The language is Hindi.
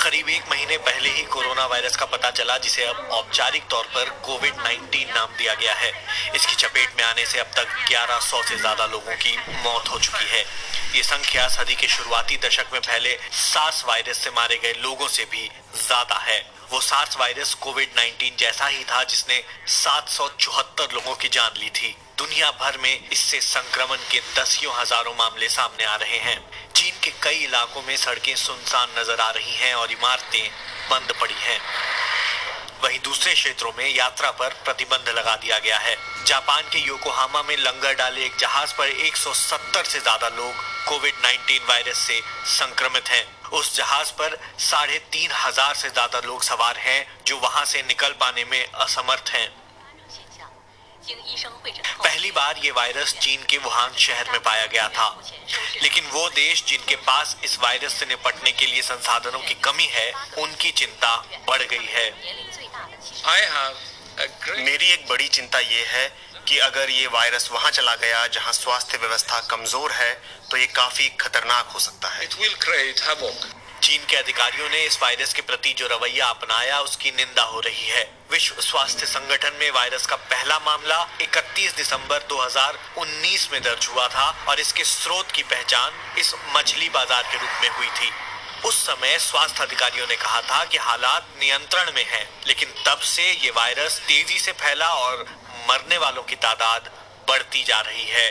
करीब एक महीने पहले ही कोरोना वायरस का पता चला, जिसे अब औपचारिक तौर पर कोविड 19 नाम दिया गया है। इसकी चपेट में आने से अब तक 1100 से ज़्यादा लोगों की मौत हो चुकी है। ये संख्या सदी के शुरुआती दशक में फैले सार्स वायरस से मारे गए लोगों से भी ज़्यादा है। वो सार्स वायरस कोविड 19 जैसा ही था, जिसने सात सौ चौहत्तर लोगों की जान ली थी। दुनिया भर में इससे संक्रमण के दसियों हज़ारों मामले सामने आ रहे हैं। कई इलाकों में सड़कें सुनसान नज़र आ रही हैं और इमारतें बंद पड़ी हैं। वहीं दूसरे क्षेत्रों में यात्रा पर प्रतिबंध लगा दिया गया है। जापान के योकोहामा में लंगर डाले एक जहाज़ पर 170 से ज़्यादा लोग कोविड 19 वायरस से संक्रमित हैं। उस जहाज़ पर साढ़े तीन हज़ार से ज़्यादा लोग सवार हैं, जो वहाँ से निकल पाने में असमर्थ हैं। पहली बार ये वायरस चीन के वुहान शहर में पाया गया था। लेकिन वो देश जिनके पास इस वायरस से निपटने के लिए संसाधनों की कमी है उनकी चिंता बढ़ गई है। मेरी एक बड़ी चिंता ये है कि अगर ये वायरस वहाँ चला गया जहाँ स्वास्थ्य व्यवस्था कमज़ोर है तो ये काफ़ी खतरनाक हो सकता है। चीन के अधिकारियों ने इस वायरस के प्रति जो रवैया अपनाया उसकी निंदा हो रही है। विश्व स्वास्थ्य संगठन में वायरस का पहला मामला 31 दिसंबर 2019 में दर्ज हुआ था और इसके स्रोत की पहचान इस मछली बाज़ार के रूप में हुई थी। उस समय स्वास्थ्य अधिकारियों ने कहा था कि हालात नियंत्रण में हैं, लेकिन तब से ये वायरस तेज़ी से फैला और मरने वालों की तादाद बढ़ती जा रही है।